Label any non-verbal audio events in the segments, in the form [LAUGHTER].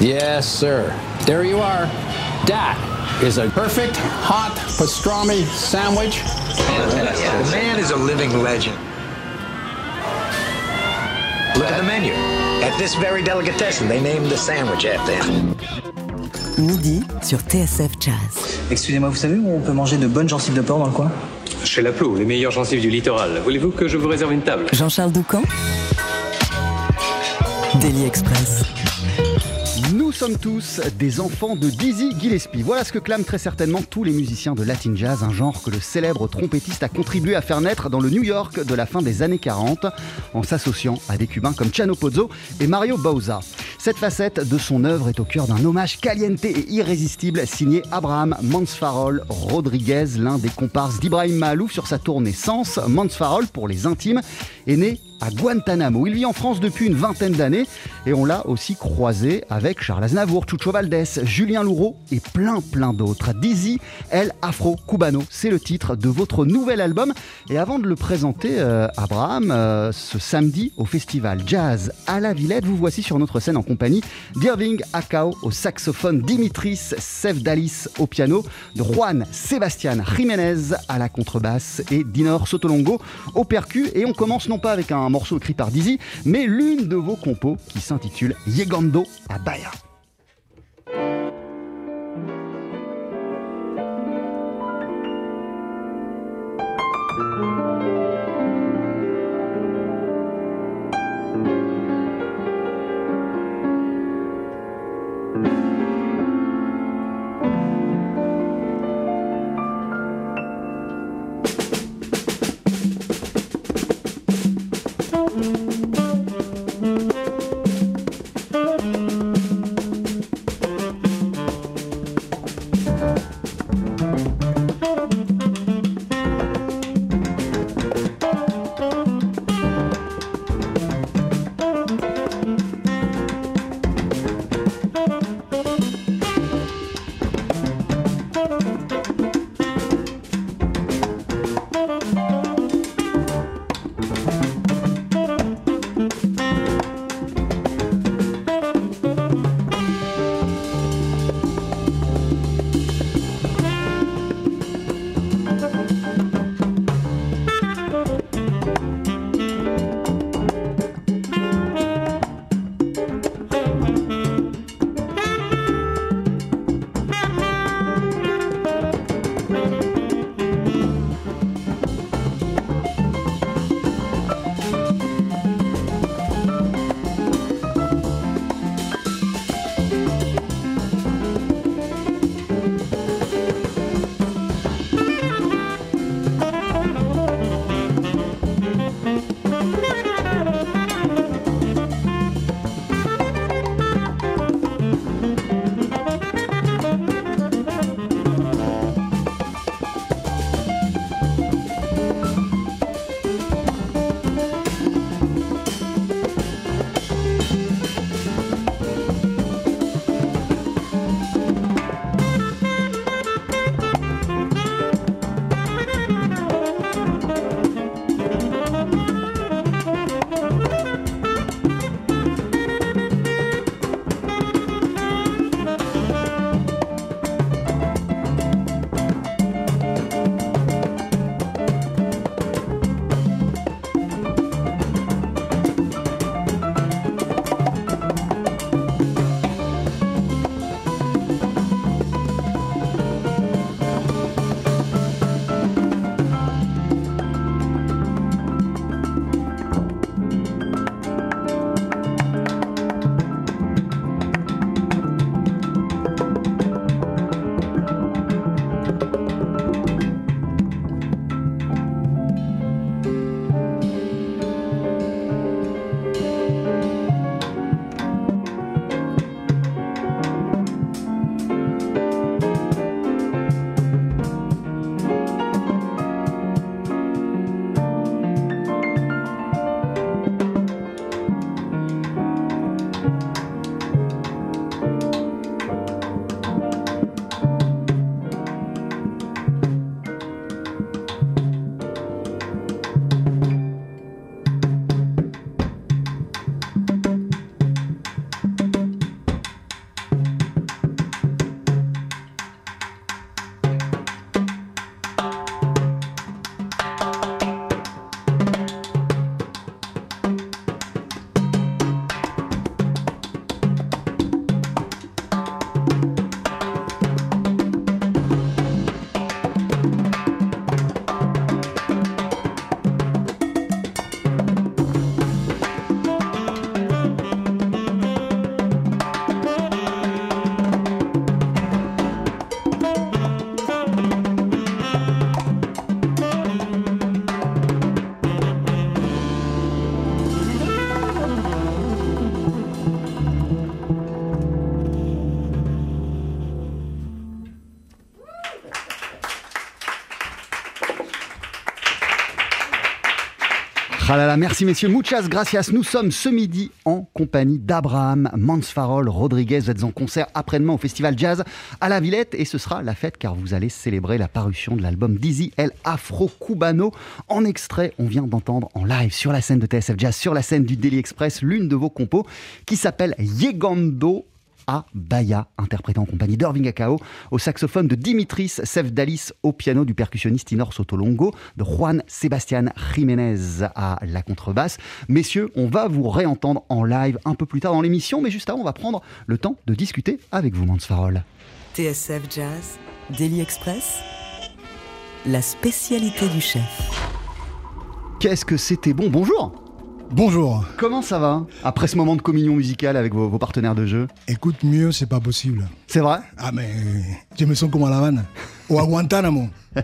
Yes, sir. There you are. That is a perfect hot pastrami sandwich. The man is a living legend. Look at the menu. At this very delicatessen, they named the sandwich after him. Midi sur TSF Jazz. Excusez-moi, vous savez où on peut manger de bonnes gencives de porc dans le coin? Chez La Plou, les meilleures gencives du littoral. Voulez-vous que je vous réserve une table? Jean-Charles Doucan Daily Express. Nous sommes tous des enfants de Dizzy Gillespie. Voilà ce que clament très certainement tous les musiciens de Latin Jazz, un genre que le célèbre trompettiste a contribué à faire naître dans le New York de la fin des années 40, en s'associant à des Cubains comme Chano Pozzo et Mario Bauza. Cette facette de son œuvre est au cœur d'un hommage caliente et irrésistible signé Abraham Mansfarol Rodriguez, l'un des comparses d'Ibrahim Mahalouf sur sa tournée Sens. Mansfarol, pour les intimes, est né à Guantanamo. Il vit en France depuis une vingtaine d'années et on l'a aussi croisé avec Charles Aznavour, Chucho Valdés, Julien Louraud et plein plein d'autres. Dizzy El Afro Cubano, c'est le titre de votre nouvel album. Et avant de le présenter, euh, Abraham, euh, ce samedi au festival Jazz à la Villette, vous voici sur notre scène en compagnie d'Irving Akao au saxophone, Dimitris Sevdalis au piano, Juan Sebastian Jiménez à la contrebasse et Dinor Sotolongo au percu. Et on commence non pas avec un un morceau écrit par Dizzy, mais l'une de vos compos qui s'intitule Yegando à Bahia. Merci messieurs, muchas gracias. Nous sommes ce midi en compagnie d'Abraham Mansfarol Rodriguez. Vous êtes en concert après-demain au Festival Jazz à la Villette et ce sera la fête car vous allez célébrer la parution de l'album Dizzy El Afro Cubano. En extrait, on vient d'entendre en live sur la scène de TSF Jazz, sur la scène du Daily Express, l'une de vos compos qui s'appelle Yegando à Baya, interprété en compagnie d'Irving Akao, au saxophone de Dimitris Sefdalis, au piano du percussionniste Inor Sotolongo, de Juan Sebastián Jiménez à la contrebasse. Messieurs, on va vous réentendre en live un peu plus tard dans l'émission, mais juste avant, on va prendre le temps de discuter avec vous, Mansfarol. TSF Jazz, Daily Express, la spécialité du chef. Qu'est-ce que c'était bon? Bonjour Bonjour. Comment ça va après ce moment de communion musicale avec vos, vos partenaires de jeu? Écoute, mieux, c'est pas possible. C'est vrai? Ah, mais je me sens comme à La Havane ou à Guantanamo. [LAUGHS]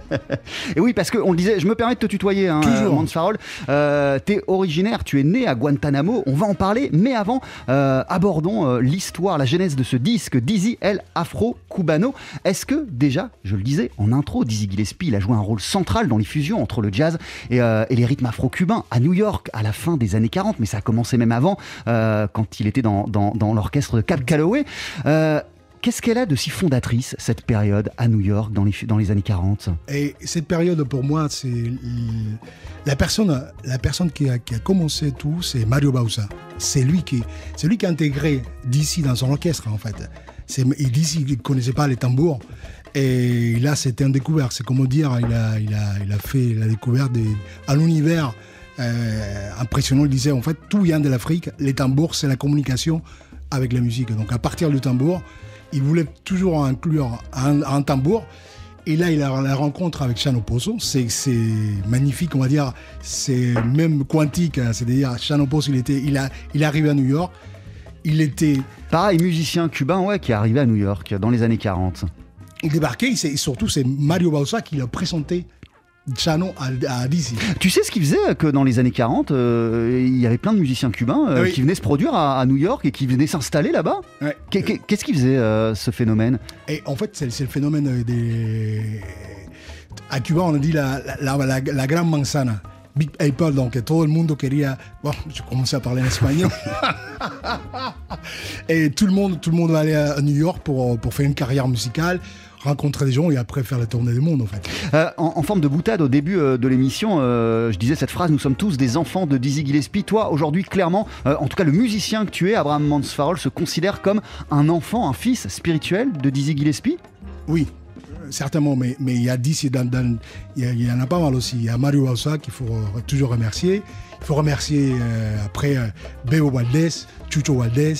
Et oui, parce qu'on le disait, je me permets de te tutoyer, hein, Toujours. Farol. Euh, T'es originaire, tu es né à Guantanamo, on va en parler, mais avant, euh, abordons euh, l'histoire, la genèse de ce disque, Dizzy El Afro Cubano. Est-ce que déjà, je le disais en intro, Dizzy Gillespie, il a joué un rôle central dans les fusions entre le jazz et, euh, et les rythmes afro-cubains à New York à la fin des années 40, mais ça a commencé même avant, euh, quand il était dans, dans- dans l'orchestre de Cap Calloway. Qu'est-ce qu'elle a de si fondatrice, cette période, à New York, dans les, années 40 Et cette période, pour moi, c'est la personne, la personne qui a, commencé tout, c'est Mario Bausa. C'est lui qui, lui qui a intégré d'ici dans son orchestre, en fait. Et d'ici, il ne connaissait pas les tambours. Et là, c'était un découvert. C'est comment dire, il a, fait la découverte à l'univers euh, impressionnant. Il disait, en fait, tout vient de l'Afrique. Les tambours, c'est la communication avec la musique. Donc, à partir du tambour, il voulait toujours inclure un, un tambour. Et là, il a la rencontre avec Chano Pozo. C'est magnifique, on va dire. C'est même quantique. hein. C'est-à-dire, Chano Pozo, il, était, il, a, il est arrivé à New York. Il était. Pareil, musicien cubain ouais, qui est arrivé à New York dans les années 40. Il débarquait, et surtout, c'est Mario Bausa qui l'a présenté Chano à, DC. Tu sais ce qu'il faisait que dans les années 40, euh, il y avait plein de musiciens cubains euh, Oui. qui venaient se produire à, à New York et qui venaient s'installer là-bas Ouais. Qu'est-ce qu'il faisait euh, ce phénomène? Et en fait, c'est le phénomène euh, des. À Cuba, on a dit la, la, la, la, la gran manzana. Big Apple, donc todo el mundo quería. Bon, je commençais à parler en espagnol. [LAUGHS] et tout le monde, tout le monde aller à New York pour, pour faire une carrière musicale, rencontrer des gens et après faire la tournée du monde, en fait. Euh, en, en forme de boutade au début euh, de l'émission, euh, je disais cette phrase Nous sommes tous des enfants de Dizzy Gillespie. Toi, aujourd'hui, clairement, en tout cas, le musicien que tu es, Abraham Mansfarol, se considère comme un enfant, un fils spirituel de Dizzy Gillespie? Oui, certainement, mais mais il y a 10, dans, dans- il y, en a pas mal aussi. Il y a Mario Bausa qu'il faut toujours remercier. Il faut remercier euh, après euh, Bebo Valdés, Chucho Valdés,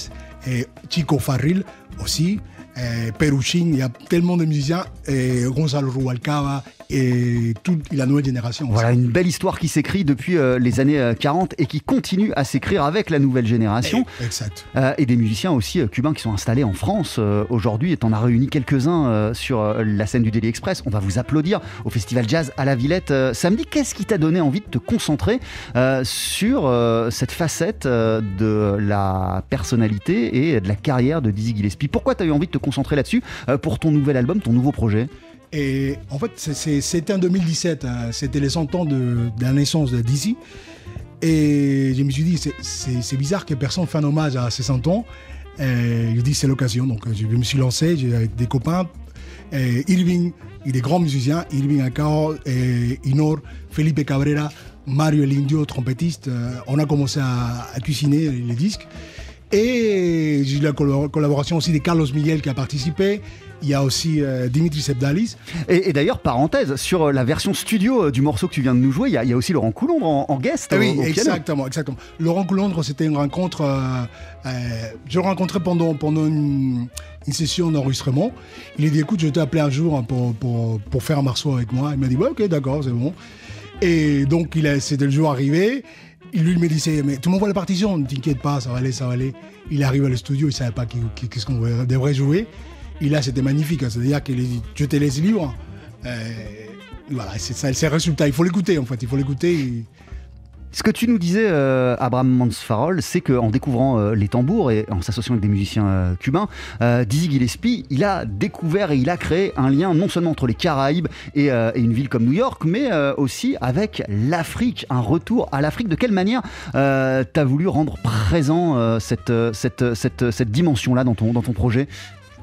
et Chico Farril aussi, euh, Peruchin, il y a tellement de musiciens, et Gonzalo Rubalcaba, et toute la nouvelle génération. aussi. Voilà une belle histoire qui s'écrit depuis euh, les années euh, 40 et qui continue à s'écrire avec la nouvelle génération. Eh, Exact. Euh, et des musiciens aussi euh, cubains qui sont installés en France euh, aujourd'hui. Et on a réuni quelques-uns euh, sur euh, la scène du Daily Express. On va vous applaudir au Festival Jazz à la Villette euh, samedi. Qu'est-ce qui t'a donné envie de te concentrer euh, sur euh, cette facette euh, de la personnalité et de la carrière de Dizzy Gillespie? Pourquoi tu as eu envie de te concentrer là-dessus euh, pour ton nouvel album, ton nouveau projet? Et en fait, c'était en 2017, hein, c'était les 100 ans de, la naissance de Dizzy. Et je me suis dit, c'est- bizarre que personne fasse un hommage à ses 100 ans. Et je dis, c'est l'occasion. Donc, je me suis lancé avec des copains. Irving, il est des grands musiciens. Irving Acao, et Inor, Felipe Cabrera, Mario El Indio, trompettiste. Euh, on a commencé à, à cuisiner les disques. Et j'ai eu la collab- collaboration aussi de Carlos Miguel qui a participé. Il y a aussi euh, Dimitri Sebdalis. Et, et d'ailleurs, parenthèse, sur euh, la version studio euh, du morceau que tu viens de nous jouer, il y, a- il y a aussi Laurent Coulombre en, en guest au- oui, au, exactement, exactement. Laurent Coulondre, c'était une rencontre. euh, je l'ai rencontré pendant, pendant une, une session d'enregistrement. Il a dit écoute, je vais t'appeler un jour hein, pour, pour, pour faire un morceau avec moi. Il m'a dit ouais, ok, d'accord, c'est bon. Et donc, c'était le jour arrivé. Il lui il me disait mais tu m'envoies la partition, ne t'inquiète pas, ça va aller, ça va aller. Il arrive à studio, il savait pas qu'est-ce qu'on devrait jouer. Et là, c'était magnifique. hein. C'est-à-dire dit je te laisse libre. Euh, voilà, c'est ça, c'est le résultat. Il faut l'écouter en fait, il faut l'écouter. Ce que tu nous disais, euh, Abraham Mansfarol, c'est qu'en découvrant euh, les tambours et en s'associant avec des musiciens cubains, Dizzy Gillespie, il a découvert et il a créé un lien non seulement entre les Caraïbes et, et une ville comme New York, mais aussi avec l'Afrique, un retour à l'Afrique. De quelle manière euh, tu as voulu rendre présent cette, cette, cette, cette dimension-là dans ton, dans ton projet?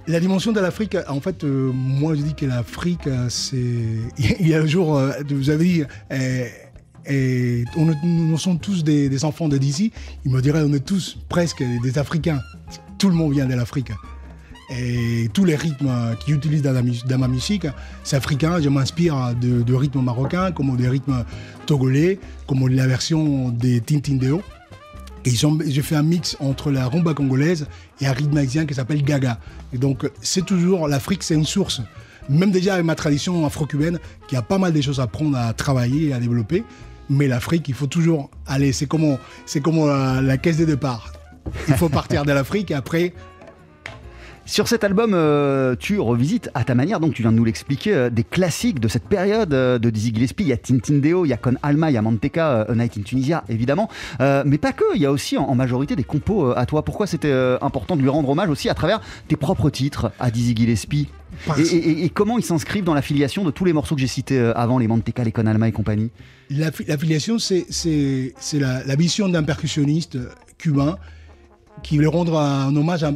La dimension de l'Afrique, en fait, euh, moi je dis que l'Afrique, euh, c'est. [LAUGHS] Il y a un jour, euh, vous avez dit, euh, on nous sommes tous des, enfants de d'ici. Il me dirait, on est tous presque des Africains. Tout le monde vient de l'Afrique. Et tous les rythmes qu'ils utilisent dans, ma musique, c'est africain. Je m'inspire de, de rythmes marocains, comme des rythmes togolais, comme la version des Tintindeo. Et j'ai fait un mix entre la rumba congolaise et un rythme haïtien qui s'appelle Gaga. Et donc, c'est toujours, l'Afrique, c'est une source. Même déjà avec ma tradition afro-cubaine, qui a pas mal de choses à prendre, à travailler et à développer. Mais l'Afrique, il faut toujours aller. C'est comme, comme la, la caisse de départ. Il faut partir de l'Afrique et après, Sur cet album, euh, tu revisites à ta manière, donc tu viens de nous l'expliquer, euh, des classiques de cette période euh, de Dizzy Gillespie. Il y a Tintindeo, il y a Con Alma, il y a Manteca, A Night in Tunisia, évidemment. Mais pas que, il y a aussi en, en majorité des compos à toi. Pourquoi c'était important de lui rendre hommage aussi à travers tes propres titres à Dizzy Gillespie et, et- et comment ils s'inscrivent dans l'affiliation de tous les morceaux que j'ai cités avant, les Manteca, les Con Alma et compagnie? L'affi- L'affiliation, c'est la, la vision d'un percussionniste cubain qui veut rendre un hommage à,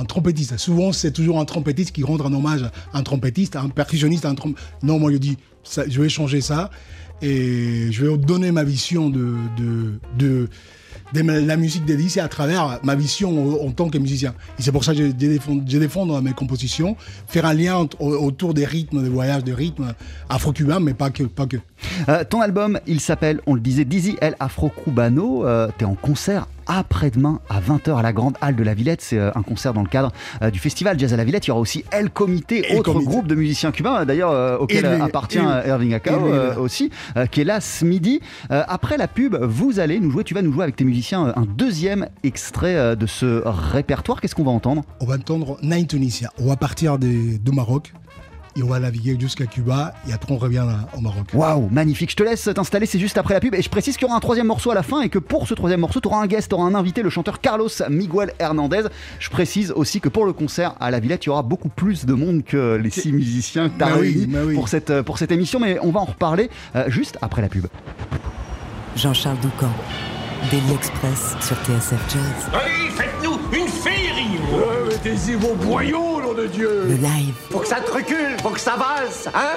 un trompettiste. Souvent, c'est toujours un trompettiste qui rend un hommage à un trompettiste, à un percussionniste, à un trompe... Non, moi, je dis, ça- je vais changer ça et je vais donner ma vision de, de, de, de la musique d'Elysée à travers ma vision en, tant que musicien. Et c'est pour ça que je, défends, je défends dans mes compositions, faire un lien autour des rythmes, des voyages, des rythmes afro-cubains, mais pas que. Pas que. Euh, ton album, il s'appelle, on le disait, Dizzy El Afro Cubano. Euh, T'es en concert après-demain à 20h à la Grande Halle de la Villette. C'est euh, un concert dans le cadre euh, du festival Jazz à la Villette. Il y aura aussi El Comité, El autre Comité. groupe de musiciens cubains, d'ailleurs, euh, auquel Et lui, euh, appartient et Irving Akao euh, aussi, euh, qui est là ce midi. Euh, après la pub, vous allez nous jouer, tu vas nous jouer avec tes musiciens un deuxième extrait de ce répertoire. Qu'est-ce qu'on va entendre? On va entendre Nine Tunisia. On va partir du Maroc et on va naviguer jusqu'à Cuba et après on revient au Maroc. Waouh, magnifique. Je te laisse t'installer, c'est juste après la pub. Et je précise qu'il y aura un troisième morceau à la fin et que pour ce troisième morceau, tu auras un guest, tu auras un invité, le chanteur Carlos Miguel Hernandez. Je précise aussi que pour le concert à la Villette, il y aura beaucoup plus de monde que les six musiciens que tu as Bah oui, réunis bah oui. pour, cette, euh, pour cette émission. Mais on va en reparler euh, juste après la pub. Jean-Charles Doucan, Daily Express sur TSF Jazz. Allez, faites-nous une féerie Mettez-y vos boyaux, nom de Dieu. Le live, Faut que ça te recule, faut que ça valse, hein?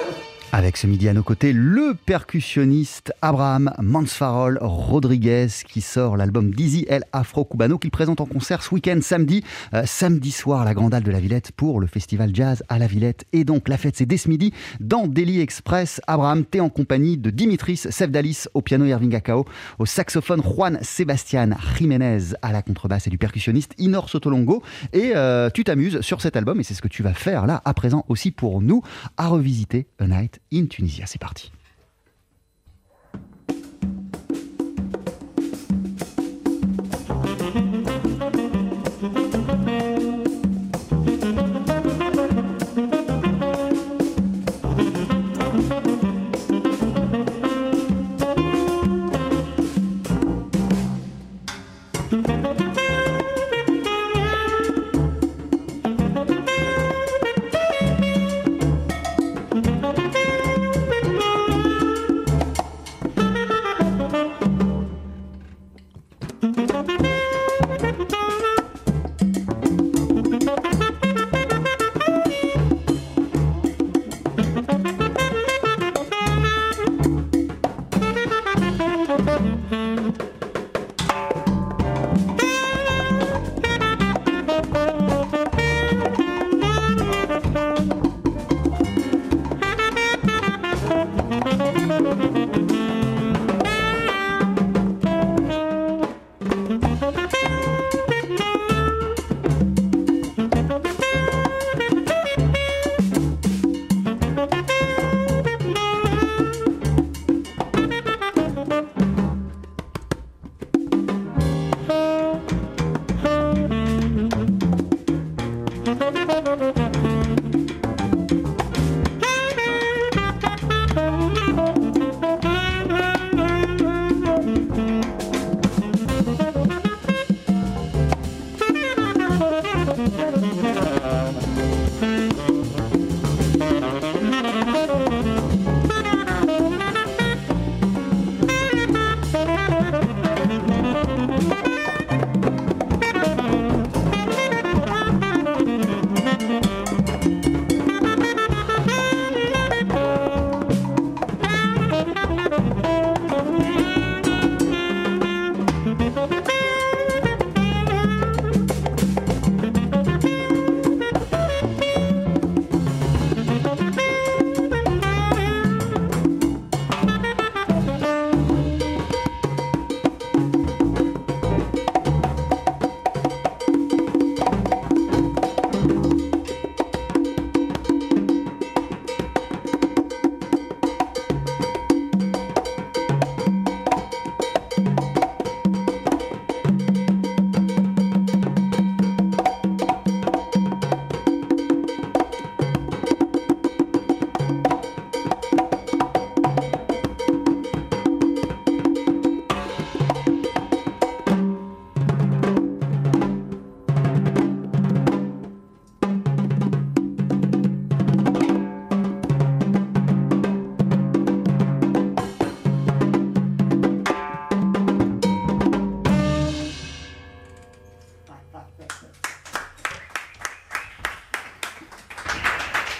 Avec ce midi à nos côtés, le percussionniste Abraham Mansfarol Rodriguez qui sort l'album Dizzy El Afro Cubano qu'il présente en concert ce week-end samedi, euh, samedi soir à la Grande de la Villette pour le festival Jazz à la Villette. Et donc la fête c'est dès ce midi dans Daily Express. Abraham, t'es en compagnie de Dimitris Sevdalis au piano Irving Akao, au saxophone Juan Sebastian Jiménez à la contrebasse et du percussionniste Inor Sotolongo. Et euh, tu t'amuses sur cet album et c'est ce que tu vas faire là à présent aussi pour nous à revisiter A Night in Tunisia. C'est parti.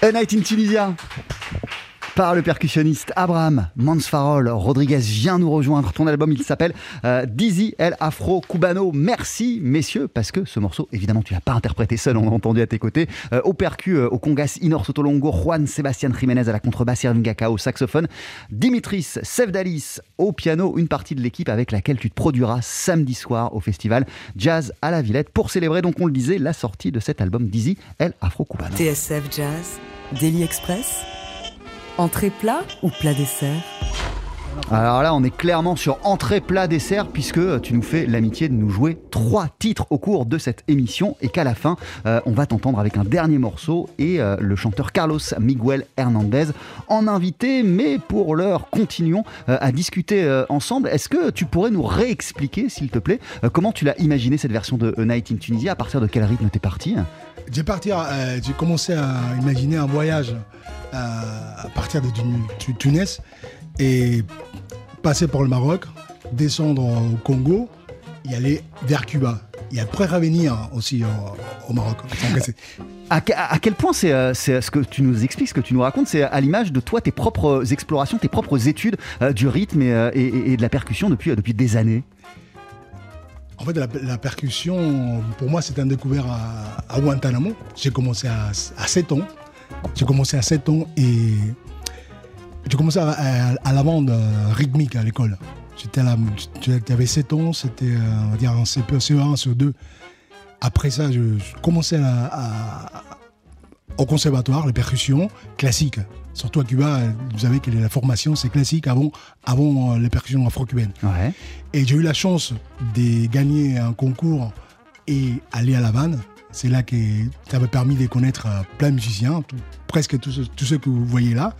A Night in Tunisia par le percussionniste Abraham Mansfarol. Rodriguez vient nous rejoindre. Ton album, il s'appelle euh, Dizzy El Afro Cubano. Merci, messieurs, parce que ce morceau, évidemment, tu l'as pas interprété seul, on l'a entendu à tes côtés. Euh, au percu, euh, au congas, Inor Sotolongo, Juan Sebastian Jiménez à la contrebasse, Irving Gaka au saxophone, Dimitris Sevdalis au piano, une partie de l'équipe avec laquelle tu te produiras samedi soir au festival Jazz à la Villette pour célébrer, donc on le disait, la sortie de cet album Dizzy El Afro Cubano. TSF Jazz, Daily Express, entrée plat ou plat dessert? Alors là, on est clairement sur entrée plat dessert puisque tu nous fais l'amitié de nous jouer trois titres au cours de cette émission et qu'à la fin, euh, on va t'entendre avec un dernier morceau et euh, le chanteur Carlos Miguel Hernandez en invité. Mais pour l'heure, continuons euh, à discuter euh, ensemble. Est-ce que tu pourrais nous réexpliquer, s'il te plaît, euh, comment tu l'as imaginé cette version de Night in Tunisia? À partir de quel rythme t'es parti? J'ai euh, commencé à imaginer un voyage euh, à partir de Tun- Tu- Tunis et passer par le Maroc, descendre au Congo et aller vers Cuba. Et après revenir aussi au, Maroc. À, que- à quel point euh, c'est ce que tu nous expliques, ce que tu nous racontes, c'est à l'image de toi, tes propres explorations, tes propres études euh, du rythme et, et- de la percussion depuis, depuis des années? En fait, la, percussion, pour moi, c'est un découvert à, Guantanamo. J'ai commencé à, à 7 ans. J'ai commencé à 7 ans et j'ai commencé à, la bande euh, rythmique à l'école. J'étais là, j'avais 7 ans, c'était, euh, on va dire, en CP, CE1, CE2. Après ça, je, commençais à- au conservatoire, les percussions classiques. Surtout à Cuba, vous savez que la formation, c'est classique avant, avant euh, les percussions afro-cubaines. Ouais. Et j'ai eu la chance de gagner un concours et aller à La Havane. C'est là que ça m'a permis de connaître euh, plein de musiciens, tout- presque tous ceux, que vous voyez là.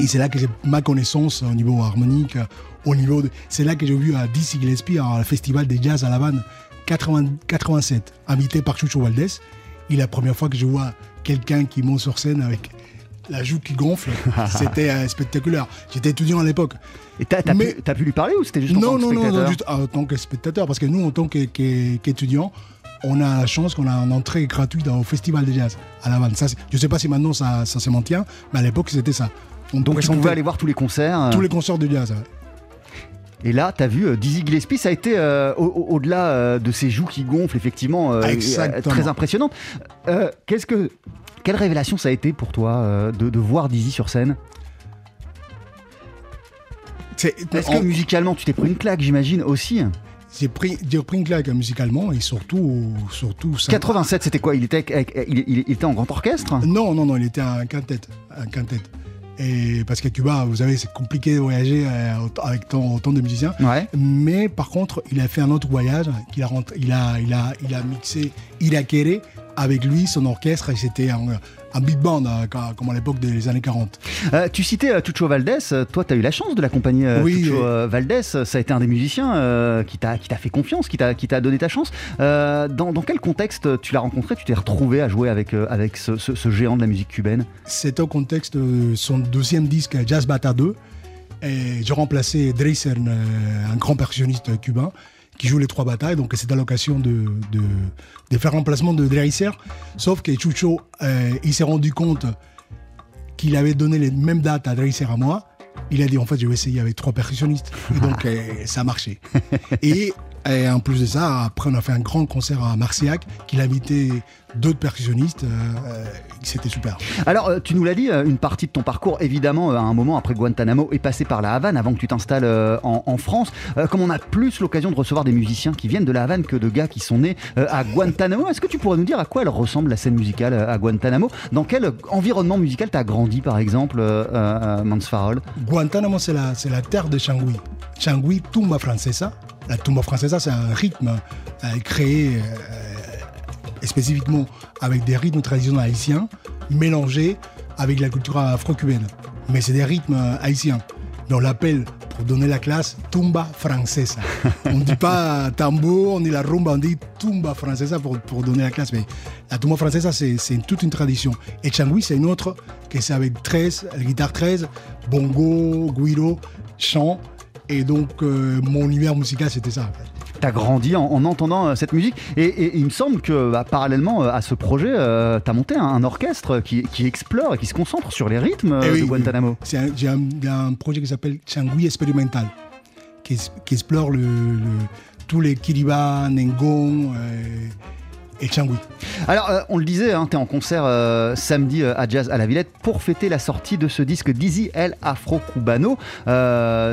Et c'est là que j'ai ma connaissance au niveau harmonique, euh, au niveau de... C'est là que j'ai vu à Dizzy Gillespie, à festival des jazz à La Havane, 80 87, invité par Chucho Valdés. Et la première fois que je vois quelqu'un qui monte sur scène avec la joue qui gonfle, [LAUGHS] c'était euh, spectaculaire. J'étais étudiant à l'époque. Et t'as Mais- pu, t'as pu lui parler ou c'était juste en Non, tant que non, non, spectateur non, juste en tant que spectateur, parce que nous, en tant qu'étudiants, on a la chance qu'on a une entrée gratuite au Festival de Jazz à La Havane. Ça, je ne sais pas si maintenant ça, ça se maintient, mais à l'époque, c'était ça. On Donc tu présentait pouvais aller voir tous les concerts. euh, tous les concerts de jazz. ouais. Et là, t'as vu euh, Dizzy Gillespie, ça a été euh, au- au- au-delà euh, de ses joues qui gonflent, effectivement, euh, très impressionnante. Euh, qu'est-ce que, quelle révélation ça a été pour toi de, de voir Dizzy sur scène? Est-ce que musicalement, tu t'es pris une claque, j'imagine aussi? J'ai pris, une claque musicalement et surtout, surtout ça. 87, c'était quoi? Il était, avec- il, il- il était en grand orchestre? Non, non, non, il était un quintet. Un quintet. Et parce qu'à Cuba, vous savez, c'est compliqué de voyager euh, avec tant, autant de musiciens. Ouais. Mais par contre, il a fait un autre voyage. qu'il a, il, a, il, a, il a mixé Irakere avec lui, son orchestre, et c'était un, un big band, euh, comme à l'époque des années 40. Euh, tu citais euh, Tucho Valdés, toi tu as eu la chance de l'accompagner euh, Oui, Tucho Valdés, ça a été un des musiciens euh, qui t'a fait confiance, qui t'a donné ta chance. Euh, dans, dans quel contexte tu l'as rencontré, tu t'es retrouvé à jouer avec, avec ce, ce- ce géant de la musique cubaine? C'était au contexte de son deuxième disque, Jazz Bata 2. Et je remplaçais Dreiser, euh, un grand percussionniste cubain, qui joue les trois batailles. Donc c'était l'occasion de, de, de faire remplacement de Dreiser. Sauf que Chucho, euh, il s'est rendu compte qu'il avait donné les mêmes dates à Dreiser à moi. Il a dit en fait je vais essayer avec trois percussionnistes. Et donc [LAUGHS] euh, ça a marché. [LAUGHS] Et, et en plus de ça, après on a fait un grand concert à Marciac, qu'il a invité d'autres percussionnistes. euh, euh, C'était super. Alors, euh, tu nous l'as dit, une partie de ton parcours, évidemment, à un moment après Guantanamo, est passé par la Havane avant que tu t'installes en, en France. Comme on a plus l'occasion de recevoir des musiciens qui viennent de la Havane que de gars qui sont nés à Guantanamo, est-ce que tu pourrais nous dire à quoi elle ressemble la scène musicale à Guantanamo? Dans quel environnement musical t'as grandi, par exemple, euh, Mans Farol? Guantanamo, c'est la, la terre de Changui. Changui, tumba francesa. La tumba francesa, c'est un rythme euh, créé euh, spécifiquement avec des rythmes traditionnels haïtiens mélangés avec la culture afro-cubaine. Mais c'est des rythmes euh, haïtiens. Mais on l'appelle, pour donner la classe, tumba francesa. on ne dit pas tambour ni la rumba, on dit tumba francesa pour, donner la classe. Mais la tumba francesa, c'est toute une tradition. Et Changui, c'est une autre, que c'est avec 13, la guitare 13, bongo, guiro, chant. Et donc, euh, mon univers musical, c'était ça. en fait. T'as grandi en, en entendant euh, cette musique. Et, et il me semble que bah, parallèlement euh, à ce projet, euh, t'as monté un, un orchestre qui, qui explore et qui se concentre sur les rythmes Eh oui, de. Guantanamo. C'est un- J'ai un, il y a un projet qui s'appelle Changui Expérimental, qui, explore le, le- tous les Kiriba, Nengong euh, et. Alors, euh, on le disait, hein, t'es en concert euh, samedi euh, à Jazz à la Villette pour fêter la sortie de ce disque Dizzy El Afro Cubano.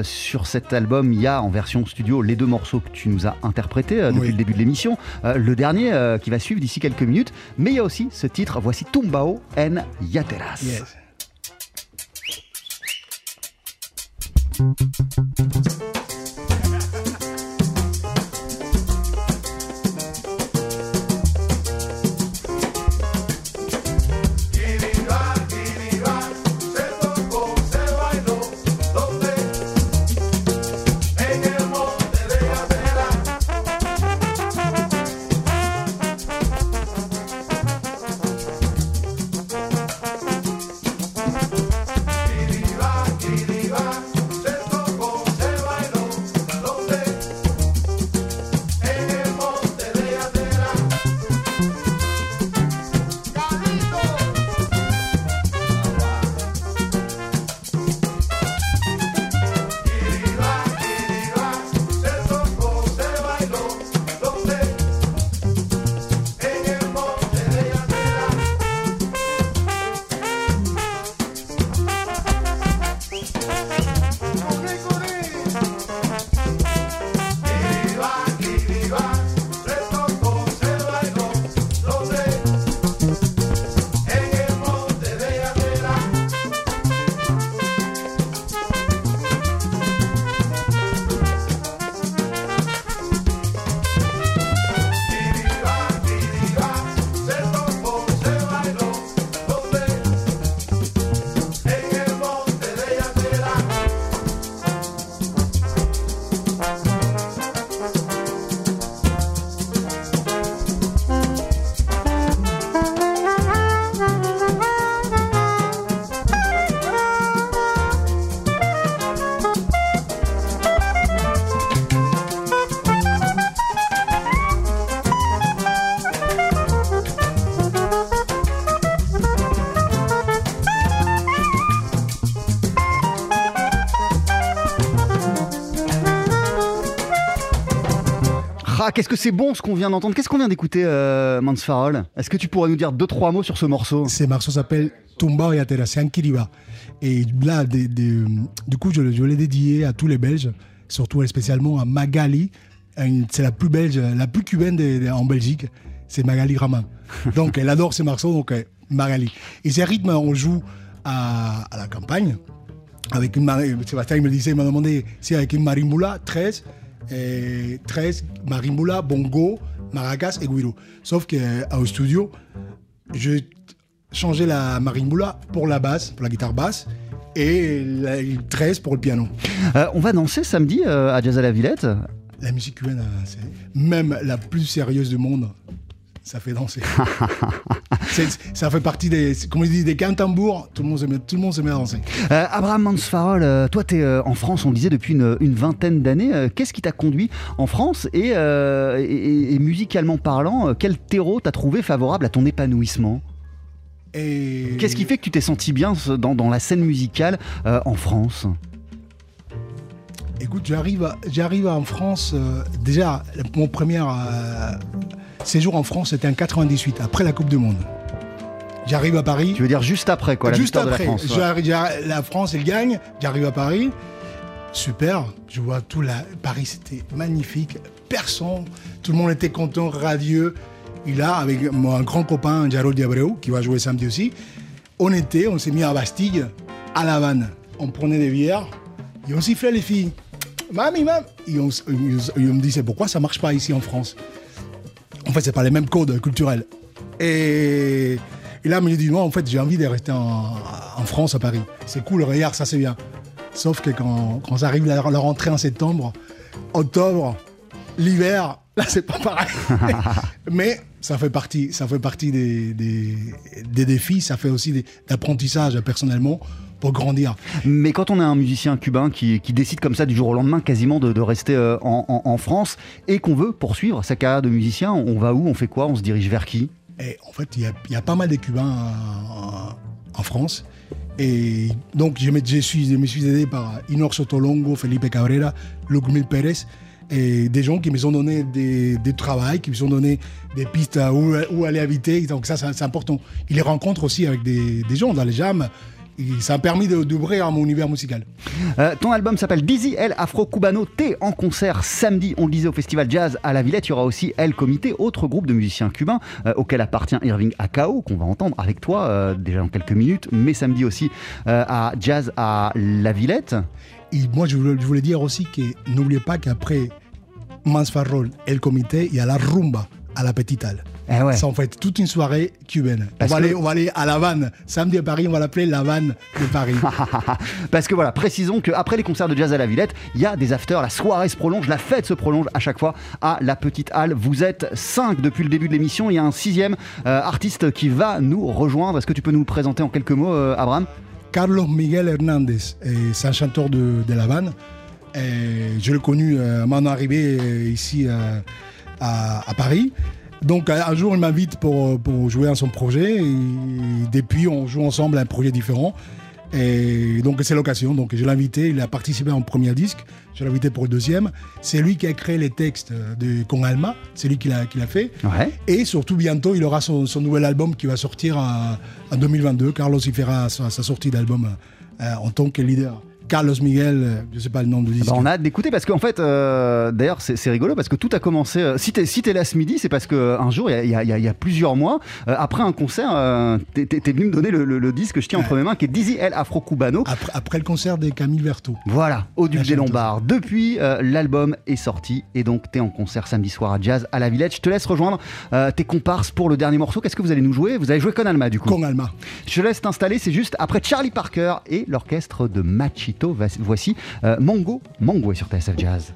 Sur cet album, il y a en version studio les deux morceaux que tu nous as interprétés depuis Oui. le début de l'émission. Le dernier qui va suivre d'ici quelques minutes. Mais il y a aussi ce titre, voici Tumbao en Yateras. Yes. Qu'est-ce que c'est bon ce qu'on vient d'entendre? Qu'est-ce qu'on vient d'écouter, euh, Mans Farol? Est-ce que tu pourrais nous dire deux, trois mots sur ce morceau? Ce morceau s'appelle Tumba et Atera, c'est un Kiriba. Et là, des- des- du coup, je, l'ai dédié à tous les Belges, surtout et spécialement à Magali. Une- C'est la plus belge, la plus cubaine de- de- en Belgique. C'est Magali Raman. [LAUGHS] Donc, elle adore ces morceaux, donc euh, Magali. Et ces rythmes, on joue à, à la campagne. Avec une Sébastien me disait, il m'a demandé si avec une marimbula, 13, et 13 marimbula, bongo, maracas et guiro. Sauf qu'au studio, je changeais la marimbula pour la basse, pour la guitare basse, et la 13 pour le piano. Euh, On va danser samedi euh, à Jazz à la Villette. La musique cubaine, euh, c'est même la plus sérieuse du monde, ça fait danser. [LAUGHS] Ça fait partie des, comme on dit, des cantambours, tout le monde se met, tout le monde se met à danser. Euh, Abraham Mansfarol, euh, toi tu es en France, on disait, depuis une, une vingtaine d'années. Euh, Qu'est-ce qui t'a conduit en France et, euh, et- et musicalement parlant, euh, quel terreau t'as trouvé favorable à ton épanouissement? Et Qu'est-ce qui fait que tu t'es senti bien dans, dans la scène musicale euh, en France? Écoute, j'arrive, en France. euh, déjà, mon premier euh, séjour en France, c'était en 98, après la Coupe du Monde. J'arrive à Paris. Tu veux dire juste après, quoi, la Juste après, de la France ouais. la France, elle gagne. J'arrive à Paris. Super. Je vois tout la Paris, c'était magnifique. Personne, tout le monde était content, radieux. Et là, avec mon grand copain Jarol Diabreu, qui va jouer samedi aussi, on était, on s'est mis à Bastille, à La Havane. On prenait des bières et on sifflait les filles. Mamie, mam. Et on, s- et on me disait pourquoi ça marche pas ici en France? En fait, c'est pas les mêmes codes culturels. Et, et là, il me dit non, en fait, j'ai envie de rester en, en France, à Paris. C'est cool, regarde, ça c'est bien. Sauf que quand, quand ça arrive la, la rentrée en septembre, octobre, l'hiver, Là, c'est pas pareil. [LAUGHS] Mais ça fait partie, ça fait partie des, des, des défis, ça fait aussi des- d'apprentissage personnellement pour grandir. Mais quand on est un musicien cubain qui, qui décide comme ça du jour au lendemain quasiment de, de rester euh, en, en- en France et qu'on veut poursuivre sa carrière de musicien, on va où On fait quoi On se dirige vers qui? Et en fait, il y a, y a pas mal de Cubains en, en France. Et donc, je me, je suis, je me suis aidé par Inor Sotolongo, Felipe Cabrera, Lucmil Pérez, et des gens qui me ont donné des, des travails, qui me ont donné des pistes où, où aller habiter. Donc, ça, c'est c'est important. Il les rencontre aussi avec des, des gens dans les jams. Ça a permis de- d'ouvrir mon univers musical. Euh, ton album s'appelle Dizzy El Afro Cubano. T'es en concert samedi, on le disait au festival Jazz à la Villette. Il y aura aussi El Comité, autre groupe de musiciens cubains euh, auquel appartient Irving Akao, qu'on va entendre avec toi euh, déjà dans quelques minutes, mais samedi aussi à Jazz à la Villette. Et moi, je voulais, je voulais dire aussi que n'oubliez pas qu'après Mans Farrol et le comité, il y a la rumba à la Petite Halle. Eh ouais. C'est en fait toute une soirée cubaine. On va, que- aller, on va aller à La Havane. Samedi à Paris, on va l'appeler La Havane de Paris. [LAUGHS] Parce que voilà, précisons qu'après les concerts de jazz à la Villette, il y a des afters, la soirée se prolonge, la fête se prolonge à chaque fois à la petite halle. Vous êtes cinq depuis le début de l'émission, il y a un sixième euh, artiste qui va nous rejoindre. Est-ce que tu peux nous le présenter en quelques mots, euh, Abraham? Carlos Miguel Hernandez, c'est un chanteur de, de La Havane. Et je l'ai connu euh, à mon arrivée ici à, à Paris. Donc un jour, il m'invite pour, pour jouer à son projet. Et depuis, on joue ensemble à un projet différent. Et donc c'est l'occasion. Donc je l'ai invité. Il a participé à premier disque. Je l'ai invité pour le deuxième. C'est lui qui a créé les textes de Con Alma. C'est lui qui l'a qui l'a fait. Ouais. Et surtout, bientôt, il aura son, son nouvel album qui va sortir en, en 2022. Carlos y fera sa, sa sortie d'album euh, en tant que leader. Carlos Miguel, euh, je sais pas le nom du disque. Bah, on a hâte d'écouter parce qu'en fait, euh, d'ailleurs, c'est rigolo parce que tout a commencé. euh, si t'es si t'es là ce midi, c'est parce qu'un jour, il y a- y, y y plusieurs mois, euh, après un concert, t'es t'es venu me donner le, le- le disque que je tiens entre mes mains qui est Dizzy El Afro Cubano. Après, après le concert de Camille Verto. Voilà, au Duc des. Lombards. Depuis, l'album est sorti et donc t'es en concert samedi soir à Jazz à la Villette. Je te laisse rejoindre tes comparses pour le dernier morceau. Qu'est-ce que vous allez nous jouer? Vous allez jouer Con Alma du coup. Con Alma. Je te laisse t'installer, c'est juste après Charlie Parker et l'orchestre de Machito. Voici euh, Mongo. Mongo est sur TSF Jazz.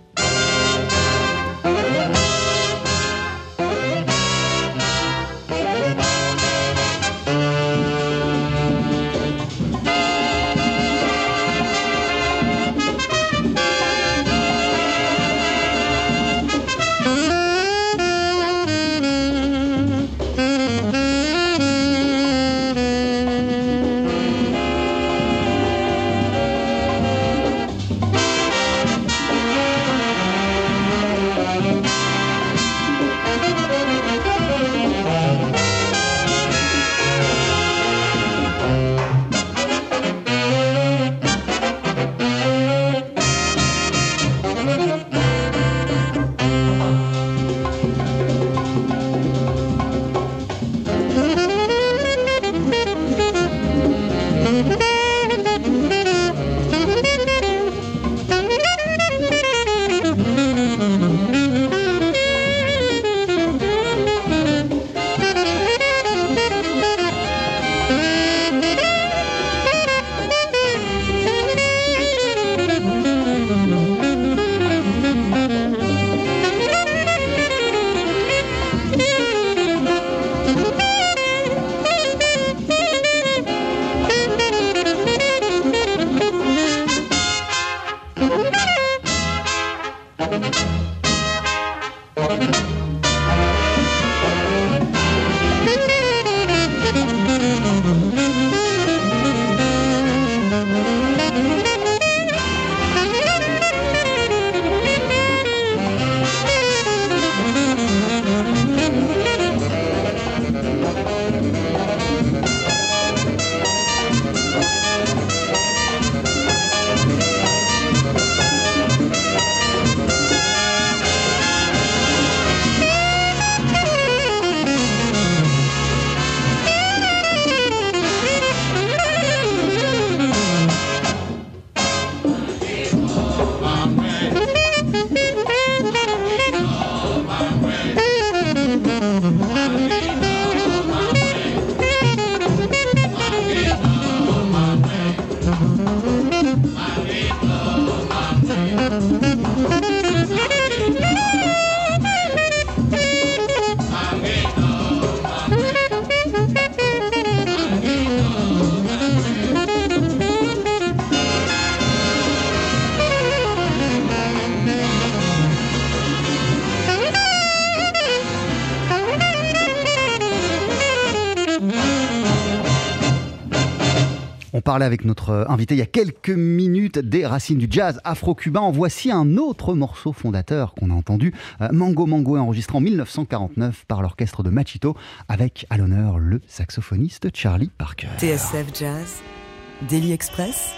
Parlait avec notre invité il y a quelques minutes des racines du jazz afro-cubain. Voici un autre morceau fondateur qu'on a entendu. Euh, Mango Mango enregistré en 1949 par l'orchestre de Machito avec à l'honneur le saxophoniste Charlie Parker. TSF Jazz, Daily Express,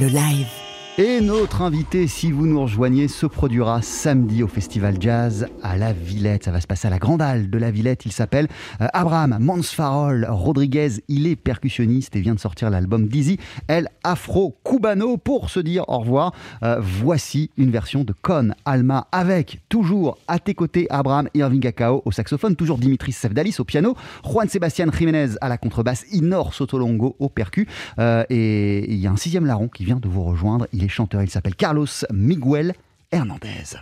le live. Et notre invité, si vous nous rejoignez, se produira samedi au Festival Jazz à La Villette. Ça va se passer à la Grande de La Villette. Il s'appelle euh, Abraham Mansfarol Rodriguez. Il est percussionniste et vient de sortir l'album Dizzy El Afro Cubano. Pour se dire au revoir, euh, voici une version de Con Alma avec toujours à tes côtés Abraham Irving Cacao au saxophone, toujours Dimitris Sevdalis au piano, Juan Sebastián Jiménez à la contrebasse, Inor Sotolongo au percu. Euh, et il y a un sixième larron qui vient de vous rejoindre. Est chanteur, il s'appelle Carlos Miguel Hernandez.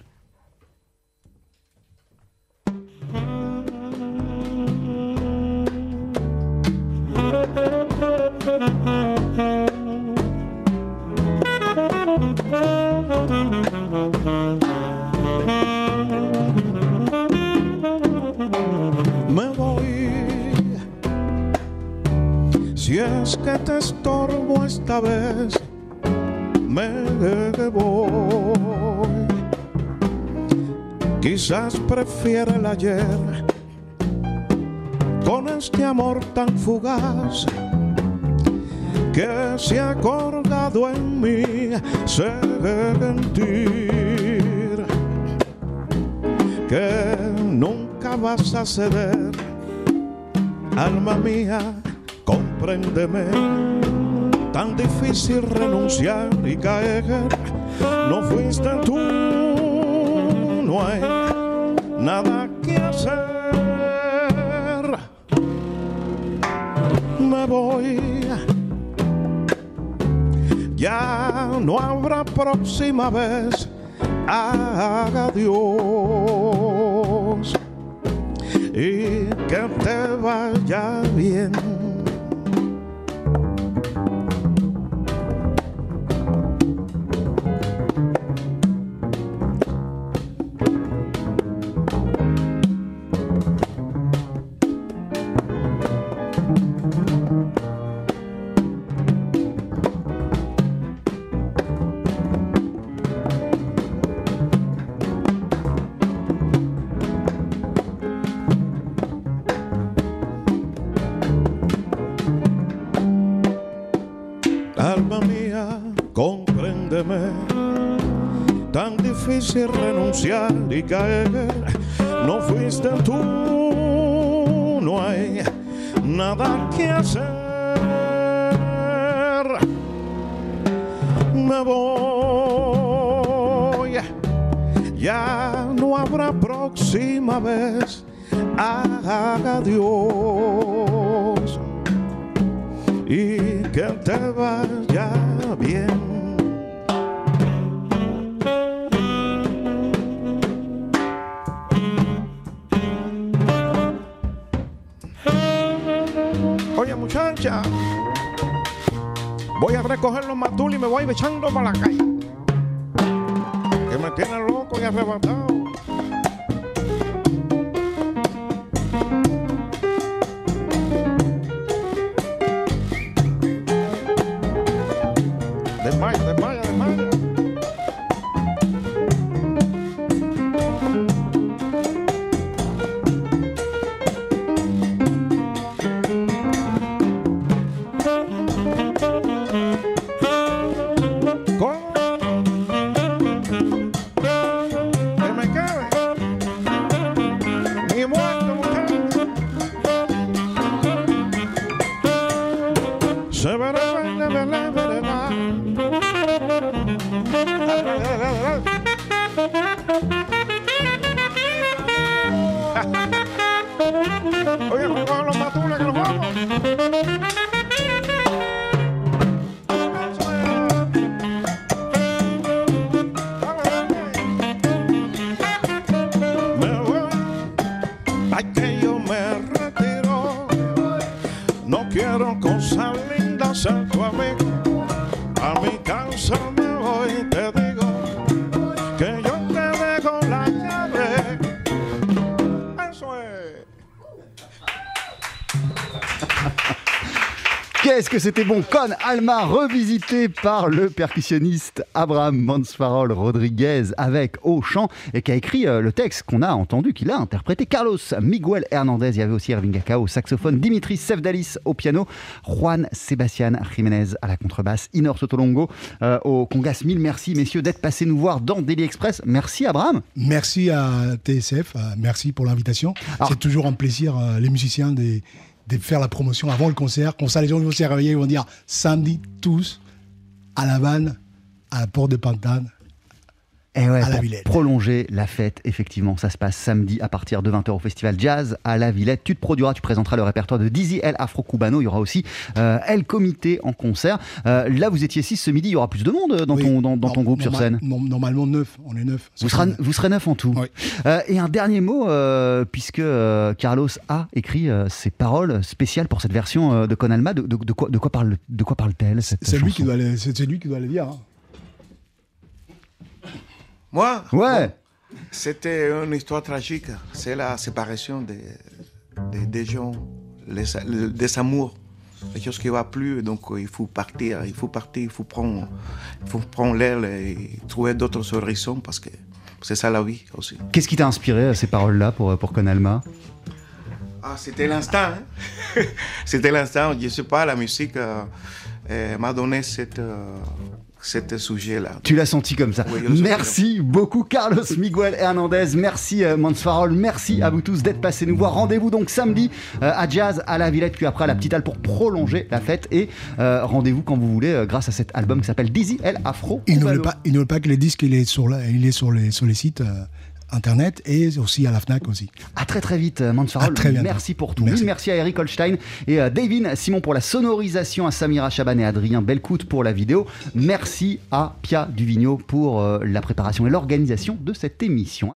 Me voy si es que te estorbo esta vez Quizás prefiera el ayer con este amor tan fugaz que se ha colgado en mí sentir que nunca vas a ceder, alma mía, compréndeme tan difícil renunciar y caer. No fuiste tú, no hay nada que hacer. Me voy, ya no habrá próxima vez. Adiós y que te vaya bien. got muchacha, voy a recoger los matules y me voy echando para la calle. Que me tiene loco y arrebatado. Ay que yo me Qu'est-ce que c'était bon? Con Alma revisité par le percussionniste Abraham Mansfarol Rodriguez avec au chant et qui a écrit euh, le texte qu'on a entendu, qu'il a interprété. Carlos Miguel Hernandez, il y avait aussi Irving Gaka au saxophone, Dimitri Sevdalis au piano, Juan Sebastián Jiménez à la contrebasse, Inor Sotolongo euh, au congas. Mille merci messieurs d'être passés nous voir dans Daily Express. Merci Abraham. Merci à TSF, euh, merci pour l'invitation. C'est toujours un plaisir, euh, les musiciens, de, de faire la promotion avant le concert. Comme ça, les gens vont se réveiller, ils vont dire samedi tous à la vanne, à la porte de Pantane. Et ouais, à la pour Villette. prolonger la fête, effectivement, ça se passe samedi à partir de 20h au Festival Jazz à la Villette. Tu te produiras, tu présenteras le répertoire de Dizzy El Afro Cubano. Il y aura aussi euh, El Comité en concert. Euh, là, vous étiez 6 ce midi, il y aura plus de monde dans Oui. ton, dans, dans ton groupe sur scène. norm- Normalement neuf, on est neuf. Vous serez, vous serez neuf en tout. Oui. Euh, et un dernier mot, euh, puisque euh, Carlos a écrit euh, ses paroles spéciales pour cette version euh, de Conalma. De, de- de quoi, de quoi parle, de quoi parle-t-elle cette C'est lui, qui doit le- c'est c'est lui qui doit le dire. hein. Moi? Ouais. bon, C'était une histoire tragique. C'est la séparation des, des, des gens, les, les- des amours. Les choses qui ne vont plus, donc euh, il faut partir, il faut partir, il faut prendre, il faut prendre l'air et trouver d'autres horizons parce que c'est ça la vie aussi. Qu'est-ce qui t'a inspiré euh, ces paroles-là pour, pour Conalma? Ah, c'était l'instant. hein? [LAUGHS] c'était l'instant. Je ne sais pas, la musique euh, euh, m'a donné cette, euh, cet sujet-là. Tu l'as senti comme ça. Oui, merci beaucoup Carlos Miguel Hernandez, merci euh, Mansfarol, merci à vous tous d'être passés nous voir. Rendez-vous donc samedi euh, à Jazz à la Villette, puis après à la Petite Halle pour prolonger la fête. Et euh, rendez-vous quand vous voulez euh, grâce à cet album qui s'appelle Dizzy El Afro. Il n'oublie pas, pas que le disque, il est sur, la- il est sur, les, sur les sites euh, internet et aussi à la FNAC aussi. À très très vite, euh, Mansfarol. Merci pour tout. Merci. À Eric Holstein et à Davin Simon pour la sonorisation, à Samira Chaban et Adrien Belcout pour la vidéo. Merci à Pia Duvigneau pour euh, la préparation et l'organisation de cette émission.